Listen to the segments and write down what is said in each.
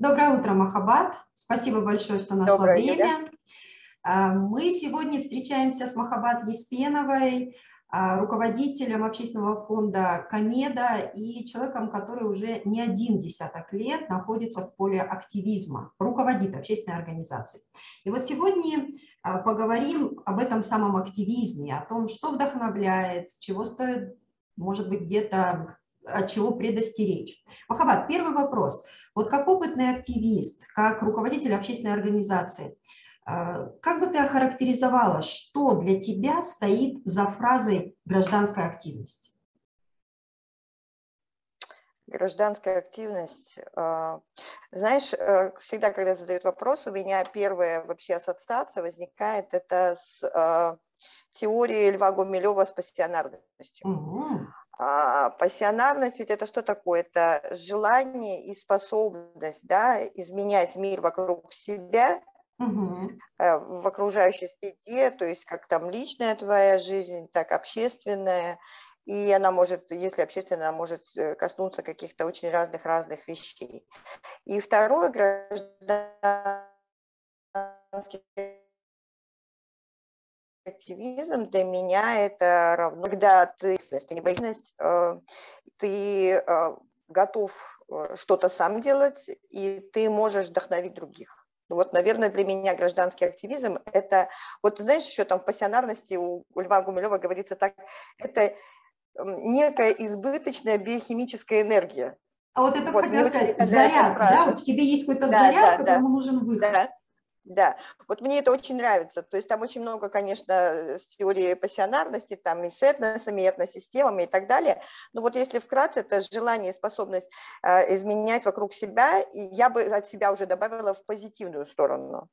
Доброе утро, Махабат. Спасибо большое, что нашла Доброе, время. Юля. А, мы сегодня встречаемся с Махабат Еспеновой, а, руководителем общественного фонда Комеда и человеком, который уже не один десяток лет находится в поле активизма, руководит общественной организацией. И вот сегодня а, поговорим об этом самом активизме, о том, что вдохновляет, чего стоит, может быть, где-то от чего предостеречь. Махабат, первый вопрос. Вот как опытный активист, как руководитель общественной организации, а, как бы ты охарактеризовала, что для тебя стоит за фразой «гражданская активность»? Гражданская активность. А, знаешь, э, всегда, когда задают вопрос, у меня первая вообще ассоциация возникает, это с теорией Льва Гумилева с пассионарностью. Угу. А, пассионарность ведь это что такое? Это желание и способность да, изменять мир вокруг себя угу. в окружающей среде, то есть как там личная твоя жизнь, так общественная, и она может, если общественная, она может э, коснуться каких-то очень разных-разных вещей. И второе, гражданский активизм для меня это равно, когда ты, ты не боишься, э, ты готов что-то сам делать, и ты можешь вдохновить других. Ну вот, наверное, для меня гражданский активизм – это, вот знаешь, еще там в пассионарности у Льва Гумилева говорится так, это некая избыточная биохимическая энергия. А вот это вот, хотела сказать, заряд, да? В тебе есть какой-то да, заряд, да, которому да. нужен выход. Да, да, вот мне это очень нравится. То есть там очень много, конечно, с теорией пассионарности, там и с этносами, и этносистемами и так далее. Но вот если вкратце, это желание и способность э, изменять вокруг себя, и я бы от себя уже добавила в позитивную сторону.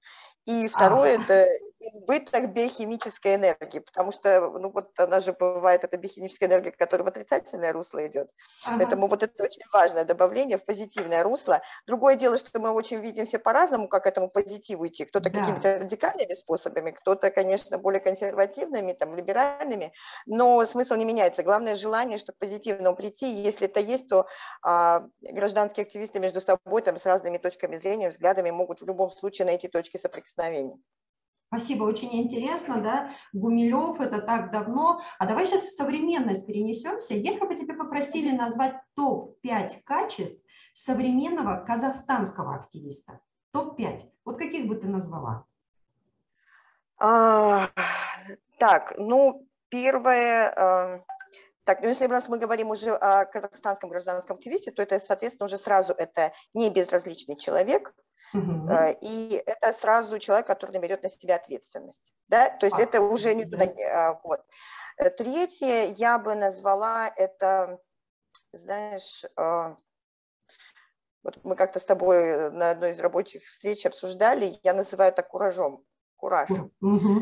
И второе, а. это избыток биохимической энергии, потому что, ну вот она же бывает, это биохимическая энергия, которая в отрицательное русло идет. Ага. Поэтому вот это очень важное добавление в позитивное русло. Другое дело, что мы очень видим все по-разному, как этому позитиву идти. Кто-то да. какими-то радикальными способами, кто-то, конечно, более консервативными, там, либеральными, но смысл не меняется. Главное желание, чтобы к позитивному прийти. Если это есть, то а, гражданские активисты между собой там, с разными точками зрения, взглядами могут в любом случае найти точки соприкосновения. Спасибо, очень интересно, да, Гумилев, это так давно. А давай сейчас в современность перенесемся. Если бы тебя попросили назвать топ-5 качеств современного казахстанского активиста, топ-5, вот каких бы ты назвала? А, так, ну, первое, э, так, ну если у нас мы говорим уже о казахстанском гражданском активисте, то это, соответственно, уже сразу это не безразличный человек, Угу. И это сразу человек, который наберет на себя ответственность. Да? То есть а, это уже не туда. А, вот. Третье я бы назвала это, знаешь, а, вот мы как-то с тобой на одной из рабочих встреч обсуждали, я называю это куражом кураж.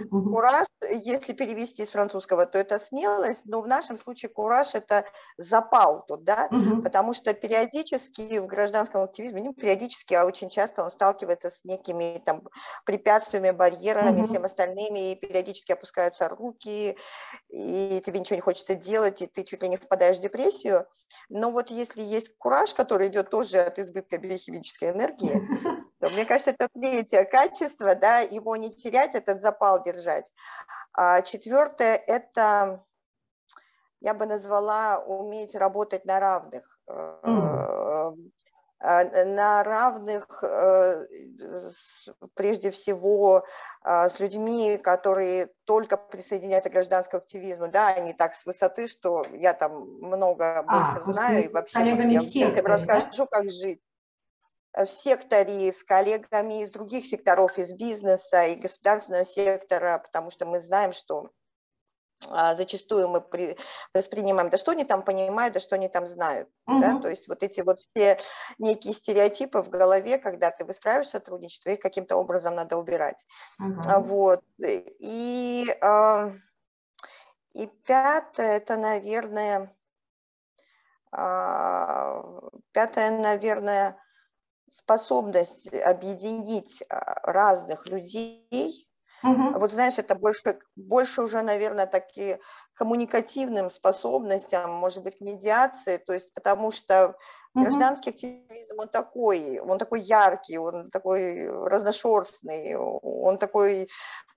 Кураж, если перевести с французского, то это смелость, но в нашем случае кураж – это запал тут, да, потому что периодически в гражданском активизме, не периодически, а очень часто он сталкивается с некими там препятствиями, барьерами, uh-huh. всем остальными, и периодически опускаются руки, и тебе ничего не хочется делать, и ты чуть ли не впадаешь в депрессию. Но вот если есть кураж, который идет тоже от избытка биохимической энергии, то мне кажется, это третье качество, да, его не терять, этот запал держать. А четвертое – это, я бы назвала, уметь работать на равных. Mm. На равных, э, прежде всего, с людьми, которые только присоединяются к гражданскому активизму, да, не так с высоты, что я там много больше а, знаю, и вообще я всем расскажу, да? как жить в секторе с коллегами из других секторов, из бизнеса и государственного сектора, потому что мы знаем, что а, зачастую мы воспринимаем, да что они там понимают, да что они там знают. Угу. Да? То есть вот эти вот все некие стереотипы в голове, когда ты выстраиваешь сотрудничество, их каким-то образом надо убирать. Угу. Вот. И, а, и пятое, это, наверное, пятое, наверное, способность объединить а, разных людей Угу. Вот знаешь, это больше, больше уже, наверное, такие коммуникативным способностям, может быть, к медиации, то есть потому что Гражданский активизм, он такой, он такой яркий, он такой разношерстный, он такой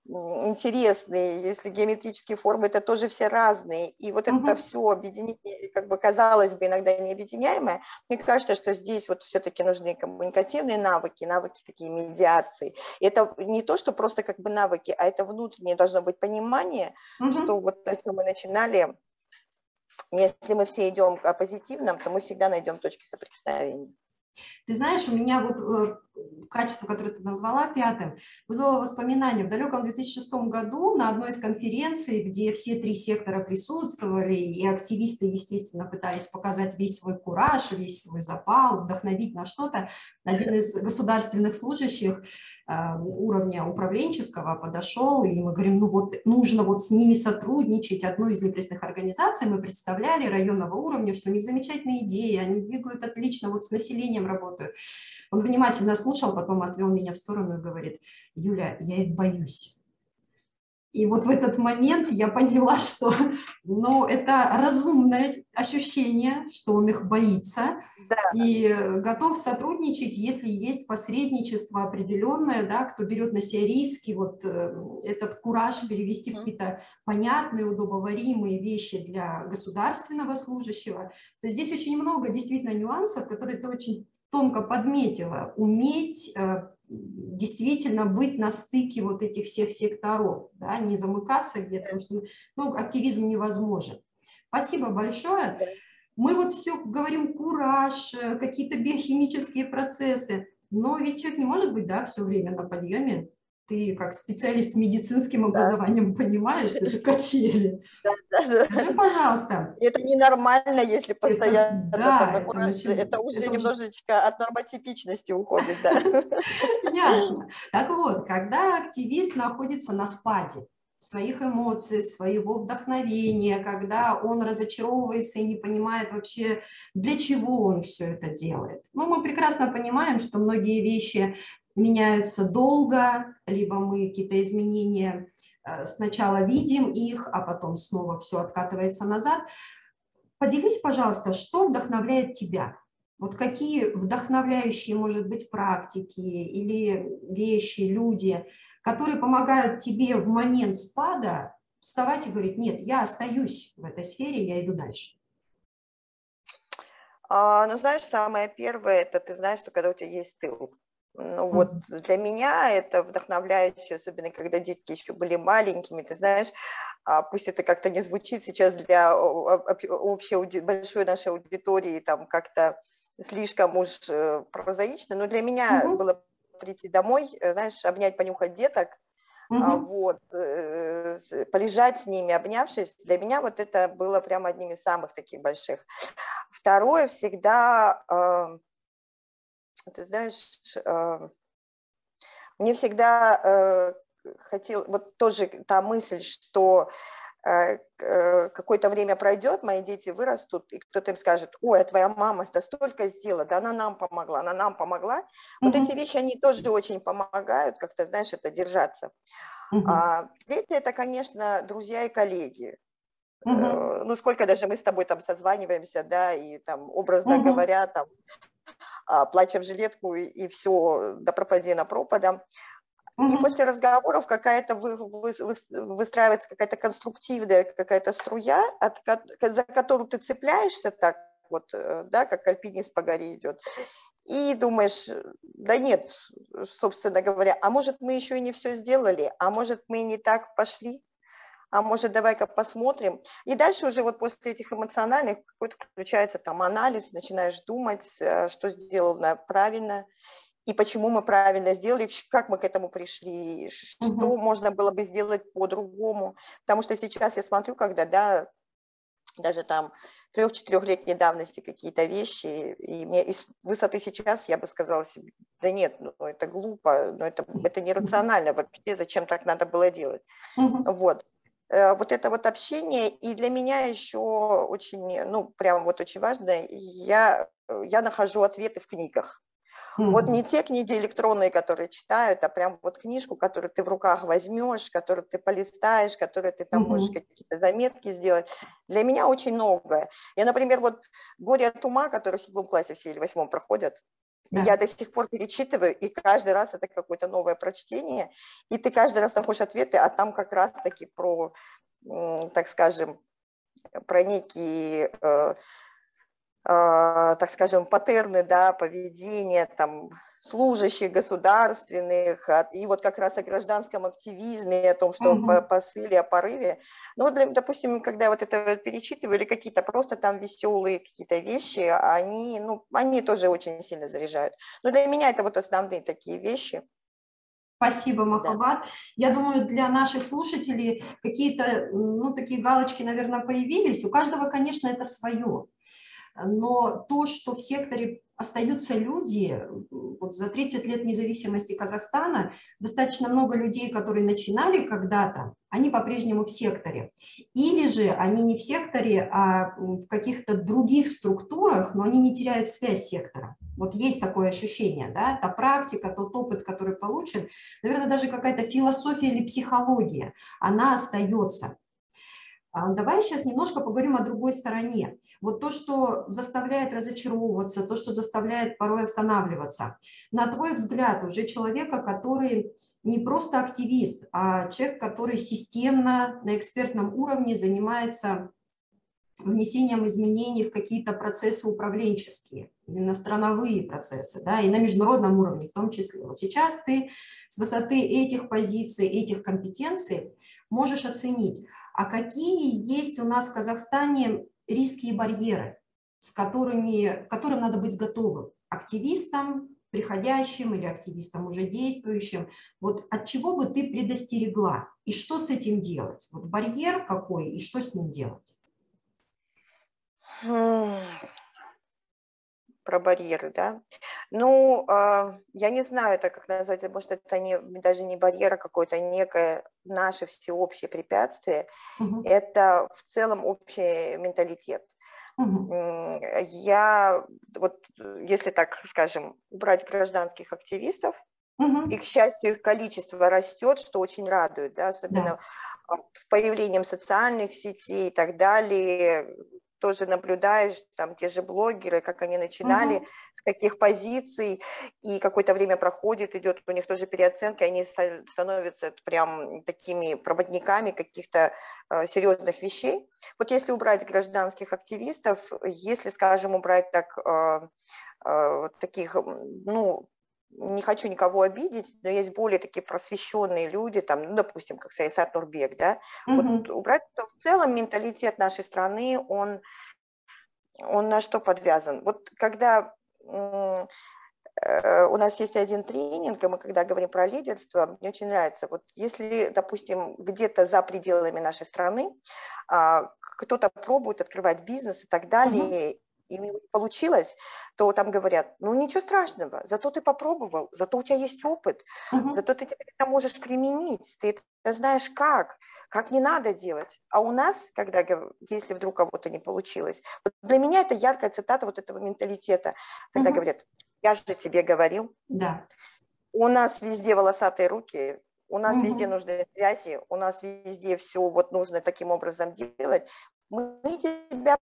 интересный, если геометрические формы, это тоже все разные, и вот uh-huh. это все объединить, как бы казалось бы иногда необъединяемое, мне кажется, что здесь вот все-таки нужны коммуникативные навыки, навыки такие медиации. И это не то, что просто как бы навыки, а это внутреннее должно быть понимание, uh-huh. что вот на чем мы начинали, если мы все идем по позитивным, то мы всегда найдем точки соприкосновения. Ты знаешь, у меня вот э, качество, которое ты назвала пятым, вызвало воспоминания. В далеком 2006 году на одной из конференций, где все три сектора присутствовали, и активисты, естественно, пытались показать весь свой кураж, весь свой запал, вдохновить на что-то, один из государственных служащих э, уровня управленческого подошел, и мы говорим, ну вот нужно вот с ними сотрудничать. Одну из непрессных организаций мы представляли районного уровня, что у них замечательные идеи, они двигают отлично, вот с населением работают. Он внимательно слушал, потом отвел меня в сторону и говорит, Юля, я их боюсь. И вот в этот момент я поняла, что ну, это разумное ощущение, что он их боится да. и готов сотрудничать, если есть посредничество определенное, да, кто берет на себя риски, вот э, этот кураж перевести в какие-то понятные, удобоваримые вещи для государственного служащего. То здесь очень много действительно нюансов, которые ты очень тонко подметила, уметь э, действительно быть на стыке вот этих всех секторов, да, не замыкаться где-то, потому что ну, активизм невозможен. Спасибо большое. Мы вот все говорим кураж, э, какие-то биохимические процессы, но ведь человек не может быть да, все время на подъеме ты как специалист с медицинским образованием да. понимаешь, что это качели. Да, да, да. Скажи, пожалуйста. Это ненормально, если постоянно это, да, это, уже это немножечко от нормотипичности уходит. Да. Ясно. Так вот, когда активист находится на спаде, своих эмоций, своего вдохновения, когда он разочаровывается и не понимает вообще, для чего он все это делает. Ну, мы прекрасно понимаем, что многие вещи меняются долго, либо мы какие-то изменения э, сначала видим их, а потом снова все откатывается назад. Поделись, пожалуйста, что вдохновляет тебя? Вот какие вдохновляющие, может быть, практики или вещи, люди, которые помогают тебе в момент спада вставать и говорить, нет, я остаюсь в этой сфере, я иду дальше? А, ну, знаешь, самое первое, это ты знаешь, что когда у тебя есть тыл, ну вот для меня это вдохновляюще, особенно когда детки еще были маленькими, ты знаешь, а пусть это как-то не звучит сейчас для общей большой нашей аудитории, там как-то слишком уж э, прозаично, но для меня угу. было прийти домой, э, знаешь, обнять, понюхать деток, угу. вот, э, полежать с ними, обнявшись, для меня вот это было прямо одним из самых таких больших. Второе, всегда ты знаешь, а, мне всегда э, хотел, вот тоже та мысль, что э, э, какое-то время пройдет, мои дети вырастут, и кто-то им скажет, ой, а твоя мама да столько сделала, да она нам помогла, она нам помогла. Вот mm-hmm. эти вещи, они тоже очень помогают, как-то, знаешь, это держаться. Mm-hmm. А, третье, это, конечно, друзья и коллеги. Uh-huh. Ну, сколько даже мы с тобой там созваниваемся, да, и там, образно uh-huh. говоря, там, плача в жилетку и, и все, да пропади на пропадом. И после разговоров какая-то вы, вы, выстраивается какая-то конструктивная какая-то струя, от, за которую ты цепляешься так вот, э, да, как альпинист по горе идет, и думаешь, да нет, собственно говоря, а может мы еще и не все сделали, а может мы не так пошли, а может, давай-ка посмотрим. И дальше уже вот после этих эмоциональных какой-то включается там анализ, начинаешь думать, э, что сделано правильно, и почему мы правильно сделали, как мы к этому пришли, что угу. можно было бы сделать по-другому. Потому что сейчас я смотрю, когда, да, даже там трех-четырехлетней давности какие-то вещи, и мне из высоты сейчас я бы сказала себе, да нет, ну это глупо, ну это, это нерационально вообще, зачем так надо было делать. Угу. Вот. Э, вот это вот общение, и для меня еще очень, ну, прям вот очень важно, я, я нахожу ответы в книгах. Угу. Вот не те книги электронные, которые читают, а прям вот книжку, которую ты в руках возьмешь, которую ты полистаешь, которую ты там угу. можешь какие-то заметки сделать. Для меня очень многое. Я, например, вот «Горе от ума», который в седьмом классе все или восьмом проходят, да. Я до сих пор перечитываю, и каждый раз это какое-то новое прочтение, и ты каждый раз находишь ответы, а там как раз-таки про, так скажем, про некие э, а, так скажем, паттерны да, поведения там, служащих государственных, и вот как раз о гражданском активизме, о том, что угу. по посыле, о порыве. Ну, вот, допустим, когда я вот это перечитываю, или какие-то просто там веселые какие-то вещи, они, ну, они тоже очень сильно заряжают. Но для меня это вот основные такие вещи. Спасибо, Махабат. Да. Я думаю, для наших слушателей какие-то, ну, такие галочки, наверное, появились. У каждого, конечно, это свое но то, что в секторе остаются люди, вот за 30 лет независимости Казахстана достаточно много людей, которые начинали когда-то, они по-прежнему в секторе. Или же они не в секторе, а в каких-то других структурах, но они не теряют связь с сектором. Вот есть такое ощущение, да, та практика, тот опыт, который получен, наверное, даже какая-то философия или психология, она остается. А, давай сейчас немножко поговорим о другой стороне. Вот то, что заставляет разочаровываться, то, что заставляет порой останавливаться. На твой взгляд, уже человека, который не просто активист, а человек, который системно на экспертном уровне занимается внесением изменений в какие-то процессы управленческие, на страновые процессы, да, и на международном уровне в том числе. Вот сейчас ты с высоты этих позиций, этих компетенций можешь оценить, а какие есть у нас в Казахстане риски и барьеры, с которыми, которым надо быть готовым активистам, приходящим или активистам уже действующим. Вот от чего бы ты предостерегла и что с этим делать? Вот барьер какой и что с ним делать? Про барьеры, да. Ну, а, я не знаю, это как назвать, может, это не, даже не барьер, а какое-то некое наше всеобщее препятствие. Угу. Это в целом общий менталитет. Угу. Я, вот если так скажем, убрать гражданских активистов, Угу. И, к счастью, их количество растет, что очень радует, да, особенно да. с появлением социальных сетей и так далее, тоже наблюдаешь, там те же блогеры, как они начинали, угу. с каких позиций, и какое-то время проходит, идет у них тоже переоценка, они становятся прям такими проводниками каких-то э, серьезных вещей. Вот если убрать гражданских активистов, если, скажем, убрать так, э, э, таких, ну, не хочу никого обидеть, но есть более такие просвещенные люди, там, ну, допустим, как Саисат Нурбек, да, mm-hmm. вот убрать, то в целом менталитет нашей страны, он, он на что подвязан? Вот когда э, у нас есть один тренинг, и мы когда говорим про лидерство, мне очень нравится, вот если, допустим, где-то за пределами нашей страны а, кто-то пробует открывать бизнес и так далее, mm-hmm и не получилось, то там говорят, ну ничего страшного, зато ты попробовал, зато у тебя есть опыт, uh-huh. зато ты это можешь применить, ты это знаешь как, как не надо делать. А у нас, когда, если вдруг кого-то не получилось, вот для меня это яркая цитата вот этого менталитета, когда uh-huh. говорят, я же тебе говорил, да. у нас везде волосатые руки, у нас угу. везде нужны связи, у нас везде все вот нужно таким образом делать. Мы тебя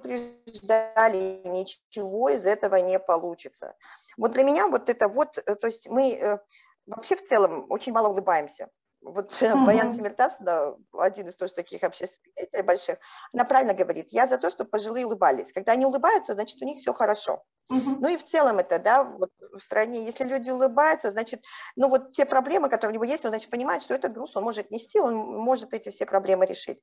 предупреждали, ничего из этого не получится. Вот для меня вот это вот, э, то есть мы э, вообще в целом очень мало улыбаемся. Вот mm-hmm. Баян Тимиртасовна, один из тоже таких общественных деятелей больших, она правильно говорит, я за то, чтобы пожилые улыбались. Когда они улыбаются, значит, у них все хорошо. Ну и в целом это, да, вот в стране, если люди улыбаются, значит, ну вот те проблемы, которые у него есть, он, значит, понимает, что этот груз он может нести, он может эти все проблемы решить.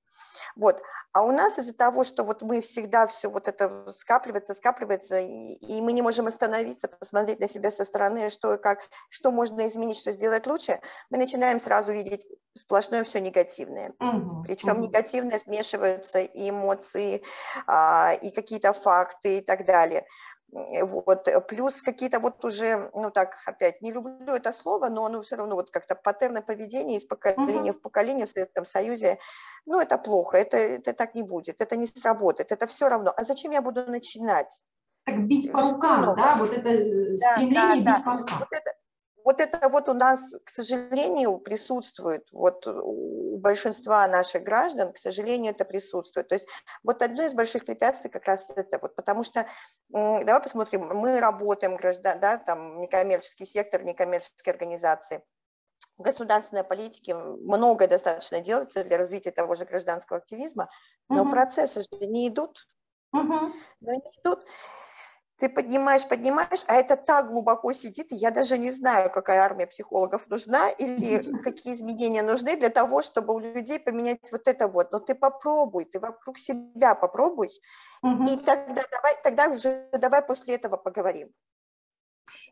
Вот. А у нас из-за того, что вот мы всегда все вот это скапливается, скапливается, и, и мы не можем остановиться, посмотреть на себя со стороны, что как, что можно изменить, что сделать лучше, мы начинаем сразу видеть сплошное все негативное. Угу, Причем угу. негативное смешиваются и эмоции, а, и какие-то факты и так далее. Вот. Плюс какие-то вот уже, ну так, опять, не люблю это слово, но оно все равно вот как-то паттерны поведения из поколения uh-huh. в поколение в Советском Союзе, ну это плохо, это, это так не будет, это не сработает, это все равно. А зачем я буду начинать? так бить по рукам, да, вот это э, да, стремление да, бить да. по рукам. Вот это, вот это вот у нас, к сожалению, присутствует, вот у большинства наших граждан, к сожалению, это присутствует. То есть вот одно из больших препятствий как раз это вот, потому что, давай посмотрим, мы работаем, граждан, да, там некоммерческий сектор, некоммерческие организации, в государственной политике многое достаточно делается для развития того же гражданского активизма, но угу. процессы же не идут. Угу. Но не идут ты поднимаешь, поднимаешь, а это так глубоко сидит, и я даже не знаю, какая армия психологов нужна или какие изменения нужны для того, чтобы у людей поменять вот это вот. Но ты попробуй, ты вокруг себя попробуй, угу. и тогда давай, тогда уже давай после этого поговорим.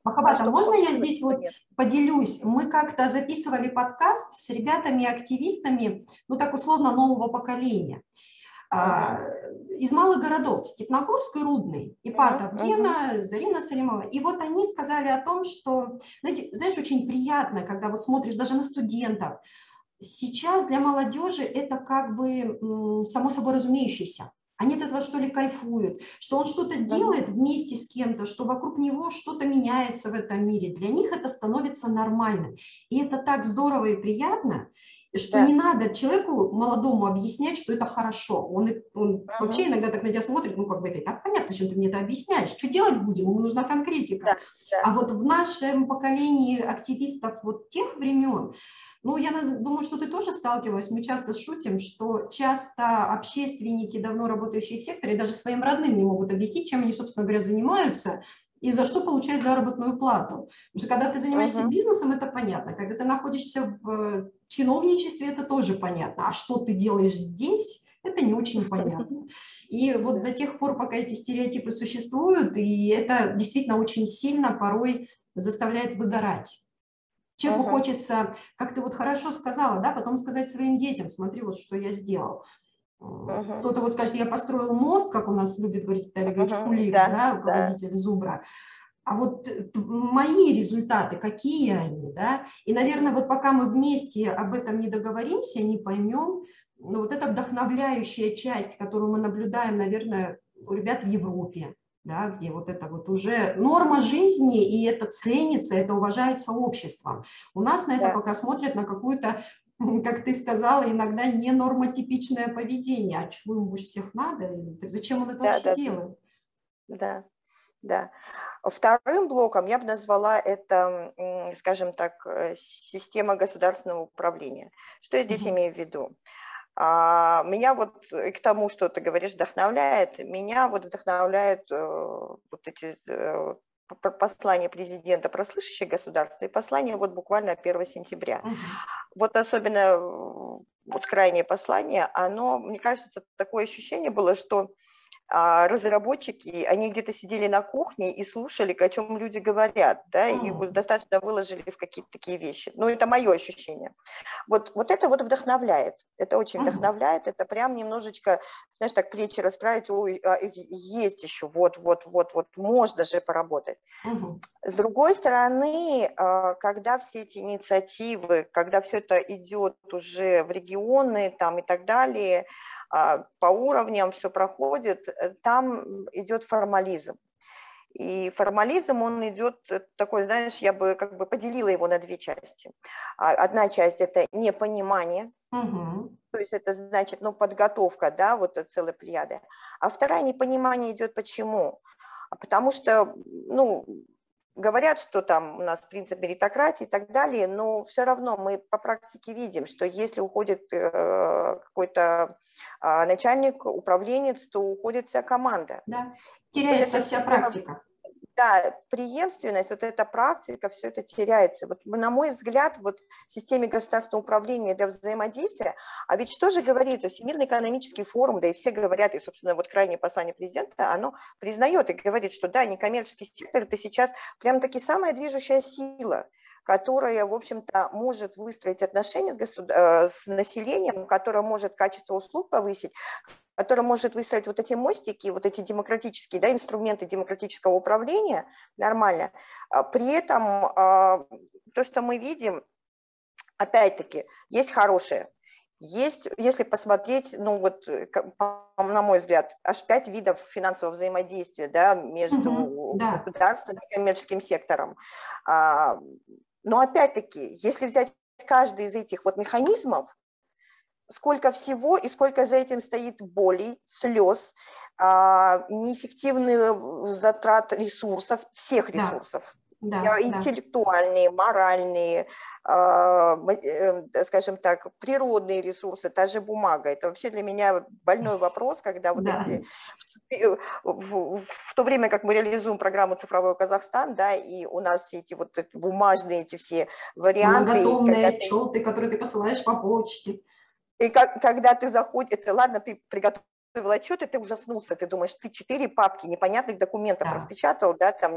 Махабата, а можно я здесь вот поделюсь? Мы как-то записывали подкаст с ребятами-активистами, ну так условно, нового поколения. А, из малых городов, Степногорск и Рудный, Ипатов uh-huh, Гена, Зарина Салимова. И вот они сказали о том, что, знаете, знаешь, очень приятно, когда вот смотришь даже на студентов. Сейчас для молодежи это как бы само собой разумеющееся. Они от этого что ли кайфуют, что он что-то делает вместе с кем-то, что вокруг него что-то меняется в этом мире. Для них это становится нормальным. И это так здорово и приятно что да. не надо человеку молодому объяснять, что это хорошо. Он, он uh-huh. вообще иногда так на тебя смотрит, ну как бы это и так понятно, зачем ты мне это объясняешь. Что делать будем? Ему нужна конкретика. Да, да. А вот в нашем поколении активистов вот тех времен, ну, я думаю, что ты тоже сталкивалась, мы часто шутим, что часто общественники, давно работающие в секторе, даже своим родным не могут объяснить, чем они, собственно говоря, занимаются, и за что получать заработную плату. Потому что когда ты занимаешься uh-huh. бизнесом, это понятно. Когда ты находишься в э, чиновничестве, это тоже понятно. А что ты делаешь здесь, это не очень понятно. И вот до тех пор, пока эти стереотипы существуют, и это действительно очень сильно порой заставляет выгорать. Человеку uh-huh. хочется, как ты вот хорошо сказала, да, потом сказать своим детям, смотри, вот что я сделал. Uh-huh. Кто-то вот скажет, я построил мост, как у нас любит говорить Виталий Ильич uh-huh. Кулик, да, да, руководитель да. Зубра. А вот мои результаты, какие они, да? И, наверное, вот пока мы вместе об этом не договоримся, не поймем, ну, вот эта вдохновляющая часть, которую мы наблюдаем, наверное, у ребят в Европе, да, где вот это вот уже норма жизни, и это ценится, это уважается обществом. У нас на это да. пока смотрят на какую-то как ты сказала, иногда не нормотипичное поведение. А чего ему больше всех надо? Зачем он это да, вообще да, делает? Да, да. Вторым блоком я бы назвала это, скажем так, э, система государственного управления. Что я здесь mm-hmm. имею в виду? А, меня вот к тому, что ты говоришь, вдохновляет, меня вот вдохновляют э, вот эти э, послание президента про слышащее государство и послание вот буквально 1 сентября. Вот особенно вот крайнее послание, оно, мне кажется, такое ощущение было, что а разработчики, они где-то сидели на кухне и слушали, о чем люди говорят, да, и достаточно выложили в какие-то такие вещи. Ну, это мое ощущение. Вот, вот это вот вдохновляет, это очень вдохновляет, это прям немножечко, знаешь, так плечи расправить, ой, а, есть еще, вот, вот, вот, вот, можно же поработать. С другой стороны, а, когда все эти инициативы, когда все это идет уже в регионы там и так далее, по уровням все проходит, э, там идет формализм. И формализм, он идет э, такой, знаешь, я бы как бы поделила его на две части. А, одна часть – это непонимание, угу. то есть это значит, ну, подготовка, да, вот целой плеяды. А вторая непонимание идет почему? Потому что, ну, говорят, что там у нас принцип меритократии и так далее, но все равно мы по практике видим, что если уходит э, какой-то а, начальник, управленец, то уходит вся команда. Да, теряется вся система, практика да, преемственность, вот эта практика, все это теряется. Вот на мой взгляд, вот в системе государственного управления для взаимодействия, а ведь что же говорится, Всемирный экономический форум, да и все говорят, и, собственно, вот крайнее послание президента, оно признает и говорит, что да, некоммерческий сектор – это сейчас прям таки самая движущая сила – которая, в общем-то, может выстроить отношения с, государ... Э, с населением, которая может качество услуг повысить, которая может выстроить вот эти мостики, вот эти демократические да, инструменты демократического управления нормально. А при этом а, то, что мы видим, опять-таки, есть хорошее. Есть, если посмотреть, ну вот, на мой взгляд, аж пять видов финансового взаимодействия да, между угу, да. государством и коммерческим сектором. Но опять-таки, если взять каждый из этих вот механизмов, сколько всего и сколько за этим стоит болей, слез, а, неэффективных затрат ресурсов, всех ресурсов. Да интеллектуальные, да. моральные, а, э, скажем так, природные ресурсы, та же бумага. Это вообще для меня больной вопрос, когда вот да. эти... В, в то время, как мы реализуем программу «Цифровой Казахстан», да, и у нас все эти вот бумажные эти все варианты... Многотомные отчеты, которые ты посылаешь по почте. И как, когда ты заходишь, это ладно, ты приготовил отчет, и ты ужаснулся, ты думаешь, ты четыре папки непонятных документов да. распечатал, да, там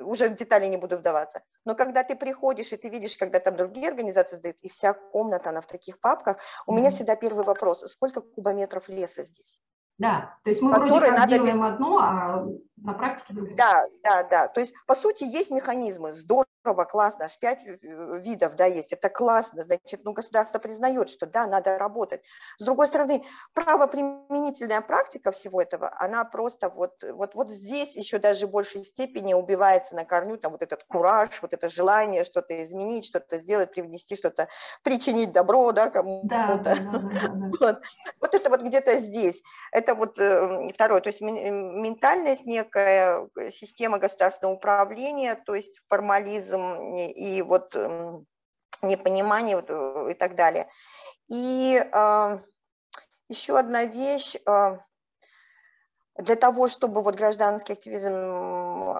уже в детали не буду вдаваться. Но когда ты приходишь, и ты видишь, когда там другие организации сдают, и вся комната, она в таких папках, у mm-hmm. меня всегда первый вопрос, сколько кубометров леса здесь? Да, то есть мы вроде как надо... делаем одно, а на практике другое. Да, да, да. То есть, по сути, есть механизмы. Здорово, классно, аж пять э, видов, да, есть. Это классно. Значит, ну, государство признает, что да, надо работать. С другой стороны, правоприменительная практика всего этого, она просто вот, вот, вот здесь еще даже в большей степени убивается на корню, там вот этот кураж, вот это желание что-то изменить, что-то сделать, привнести что-то, причинить добро, да, кому-то. Да, да, да, да. Вот. вот это вот где-то здесь. Это вот э, второе, то есть ментальность не некая э, система государственного управления, то есть формализм и вот эм, непонимание э, и так далее. И э, еще одна вещь, для того, чтобы вот гражданский активизм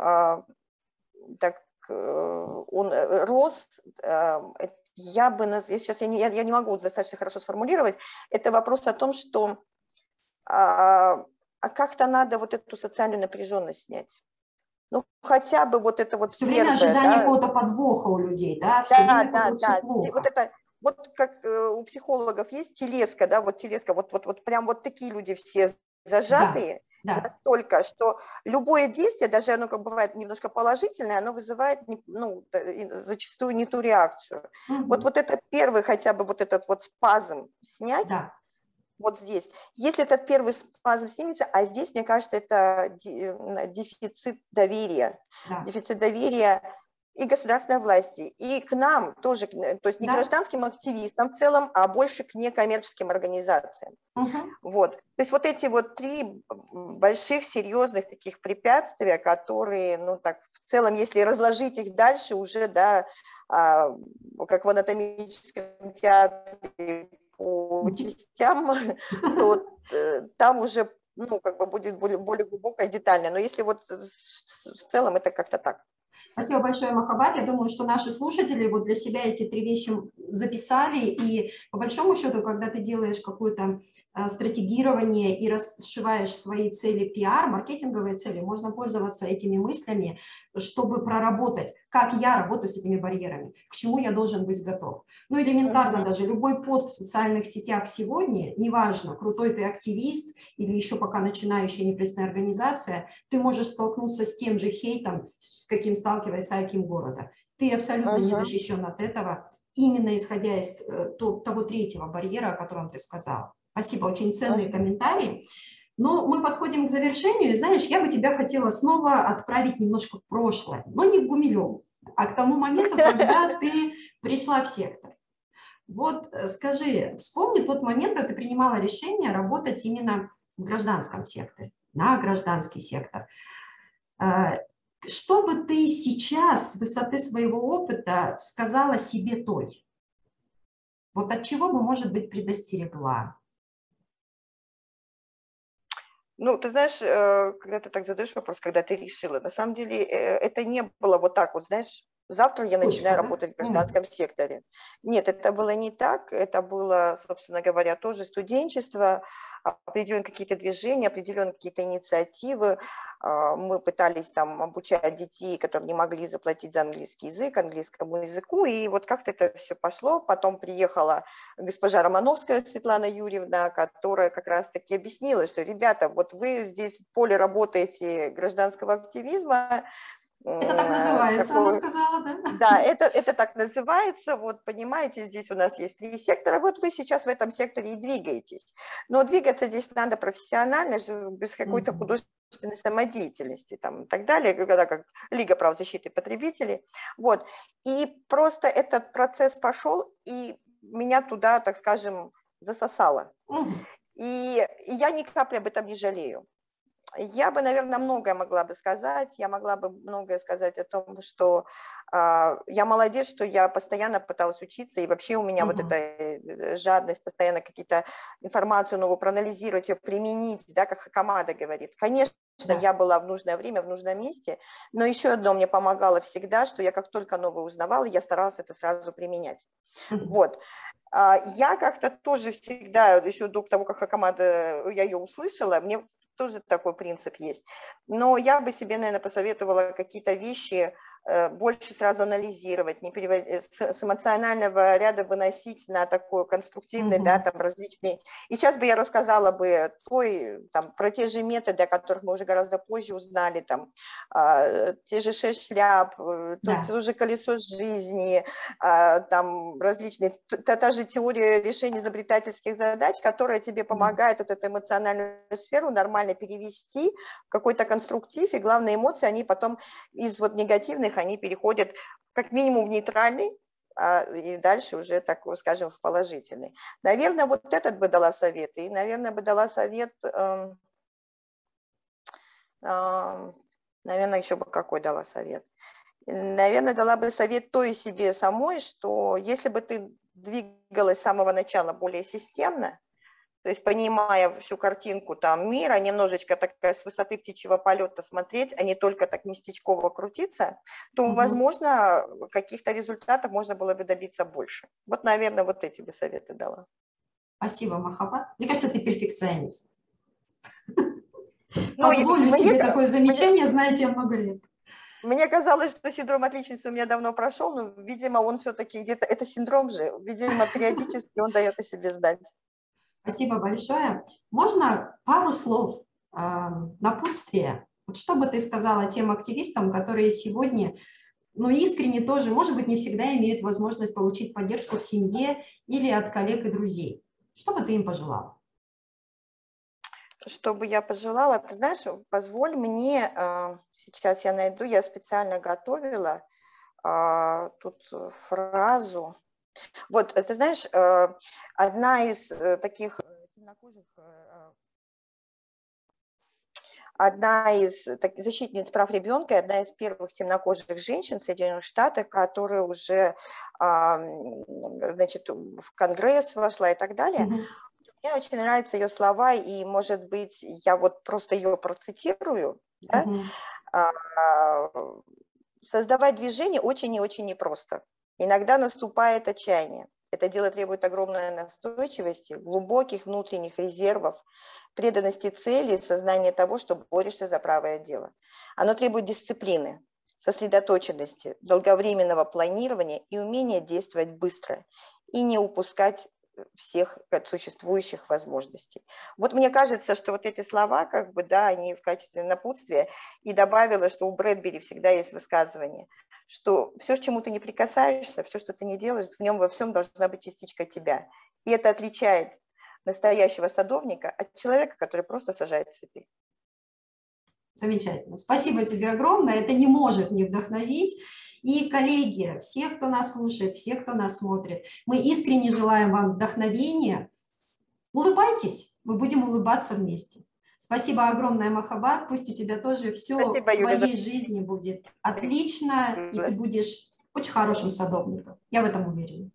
так он рос, я бы, я сейчас я не, я не могу достаточно хорошо сформулировать, это вопрос о том, что а, а как-то надо вот эту социальную напряженность снять. Ну, хотя бы вот это вот Все первое, время ожидание да? какого-то подвоха у людей, да? Все да, время да, да. Плохо. Вот это, вот как э, у психологов есть телеска, да, вот телеска, вот, вот, вот прям вот такие люди все зажатые, да, да. настолько, что любое действие, даже оно как бывает немножко положительное, оно вызывает ну, зачастую не ту реакцию. Угу. Вот, вот это первый хотя бы вот этот вот спазм снять, да вот здесь. Если этот первый спазм снимется, а здесь, мне кажется, это дефицит доверия. Да. Дефицит доверия и государственной власти, и к нам тоже, то есть не да. гражданским активистам в целом, а больше к некоммерческим организациям. Угу. Вот. То есть вот эти вот три больших, серьезных таких препятствия, которые, ну так, в целом, если разложить их дальше, уже, да, а, как в анатомическом театре по частям, то э, там уже ну, как бы будет более, более глубокая, детальная. Но если вот в целом это как-то так. Спасибо большое, Махабад. Я думаю, что наши слушатели вот для себя эти три вещи записали. И по большому счету, когда ты делаешь какое-то а, стратегирование и расшиваешь свои цели пиар, маркетинговые цели, можно пользоваться этими мыслями, чтобы проработать, как я работаю с этими барьерами, к чему я должен быть готов. Ну, элементарно даже любой пост в социальных сетях сегодня, неважно, крутой ты активист или еще пока начинающая непредставленная организация, ты можешь столкнуться с тем же хейтом, с каким сталкивается Аким города. Ты абсолютно ага. не защищен от этого, именно исходя из э, того третьего барьера, о котором ты сказал. Спасибо, очень ценные комментарии. Но мы подходим к завершению, и знаешь, я бы тебя хотела снова отправить немножко в прошлое, но не к Гумилеву, а к тому моменту, когда ты пришла в сектор. Вот э, скажи, вспомни тот момент, когда ты принимала решение работать именно в гражданском секторе, на гражданский сектор. Э, что бы ты сейчас с высоты своего опыта сказала себе той? Вот от чего бы, может быть, предостерегла? Ну, ты знаешь, э, когда ты так задаешь вопрос, когда ты решила, на самом деле э, это не было вот так вот, знаешь, завтра я начинаю Точно, работать в гражданском секторе. Нет, это было не так, это было, собственно говоря, тоже студенчество, определенные какие-то движения, определенные какие-то инициативы. А, мы пытались там обучать детей, которые не могли заплатить за английский язык, английскому языку, и вот как-то это все пошло. Потом приехала госпожа Романовская Светлана Юрьевна, которая как раз-таки объяснила, что, ребята, вот вы здесь в поле работаете гражданского активизма, это так называется, такой, она сказала, да? Да, это, это так называется. Вот понимаете, здесь у нас есть три сектора. Вот вы сейчас в этом секторе и двигаетесь. Но двигаться здесь надо профессионально, без какой-то художественной самодеятельности там, и так далее, когда как Лига прав защиты потребителей. Вот. И просто этот процесс пошел, и меня туда, так скажем, засосало. И, и я ни капли об этом не жалею. Я бы, наверное, многое могла бы сказать. Я могла бы многое сказать о том, что э, я молодец, что я постоянно пыталась учиться, и вообще у меня mm-hmm. вот эта э, жадность, постоянно какие-то информацию новую проанализировать, ее применить, да, как Хакамада говорит. Конечно, да. я была в нужное время, в нужном месте, но еще одно мне помогало всегда, что я как только новое узнавала, я старалась это сразу применять. Mm-hmm. Вот. А, я как-то тоже всегда, еще до того, как Хакамада, я ее услышала, мне тоже такой принцип есть. Но я бы себе, наверное, посоветовала какие-то вещи больше сразу анализировать, не перевод... Э, с, эмоционального ряда выносить на такой конструктивный, mm-hmm. да, там различные. И сейчас бы я рассказала бы той, там, про те же методы, о которых мы уже гораздо позже узнали, там, э, те же шесть шляп, да. то, то же колесо жизни, э, там, различные, та, та же теория решения изобретательских задач, которая тебе помогает вот эту эмоциональную сферу нормально перевести в какой-то конструктив, и главные эмоции, они потом из вот негативных они переходят как минимум в нейтральный, а, и дальше уже, так скажем, в положительный. Наверное, вот этот бы дала совет, и, наверное, бы дала совет, э, э, наверное, еще бы какой дала совет. Наверное, дала бы совет той себе самой, что если бы ты двигалась с самого начала более системно, то есть понимая всю картинку там мира, немножечко такая с высоты птичьего полета смотреть, а не только так местечково крутиться, то, угу. возможно, каких-то результатов можно было бы добиться больше. Вот, наверное, вот эти бы советы дала. Спасибо, Махабат. Мне кажется, ты перфекционист. Ну, Позволю себе такое замечание, знаете, я много лет. Мне казалось, что синдром отличницы у меня давно прошел, но, видимо, он все-таки где-то, это синдром же, видимо, периодически он дает о себе знать. Спасибо большое. Можно пару слов э, напутствия? Вот что бы ты сказала тем активистам, которые сегодня, ну, искренне тоже, может быть, не всегда имеют возможность получить поддержку в семье или от коллег и друзей? Что бы ты им пожелала? Что бы я пожелала? Ты знаешь, позволь мне, э, сейчас я найду, я специально готовила э, тут фразу, вот, ты знаешь, э, одна из э, таких э, темнокожих, одна из так, защитниц прав ребенка, одна из первых темнокожих женщин в Соединенных Штатах, которая уже, значит, в Конгресс вошла и так далее. Mm-hmm. Мне очень нравятся ее слова, и, может быть, я вот просто ее процитирую. Да? Mm-hmm. Создавать движение очень и очень непросто. Иногда наступает отчаяние. Это дело требует огромной настойчивости, глубоких внутренних резервов, преданности цели и сознания того, что борешься за правое дело. Оно требует дисциплины, сосредоточенности, долговременного планирования и умения действовать быстро и не упускать всех существующих возможностей. Вот мне кажется, что вот эти слова, как бы, да, они в качестве напутствия, и добавила, что у Брэдбери всегда есть высказывание, что все, к чему ты не прикасаешься, все, что ты не делаешь, в нем во всем должна быть частичка тебя. И это отличает настоящего садовника от человека, который просто сажает цветы. Замечательно. Спасибо тебе огромное. Это не может не вдохновить. И, коллеги, все, кто нас слушает, все, кто нас смотрит, мы искренне желаем вам вдохновения. Улыбайтесь, мы будем улыбаться вместе. Спасибо огромное, Махабат. Пусть у тебя тоже все Спасибо, в твоей жизни будет отлично, и ты будешь очень хорошим садовником. Я в этом уверена.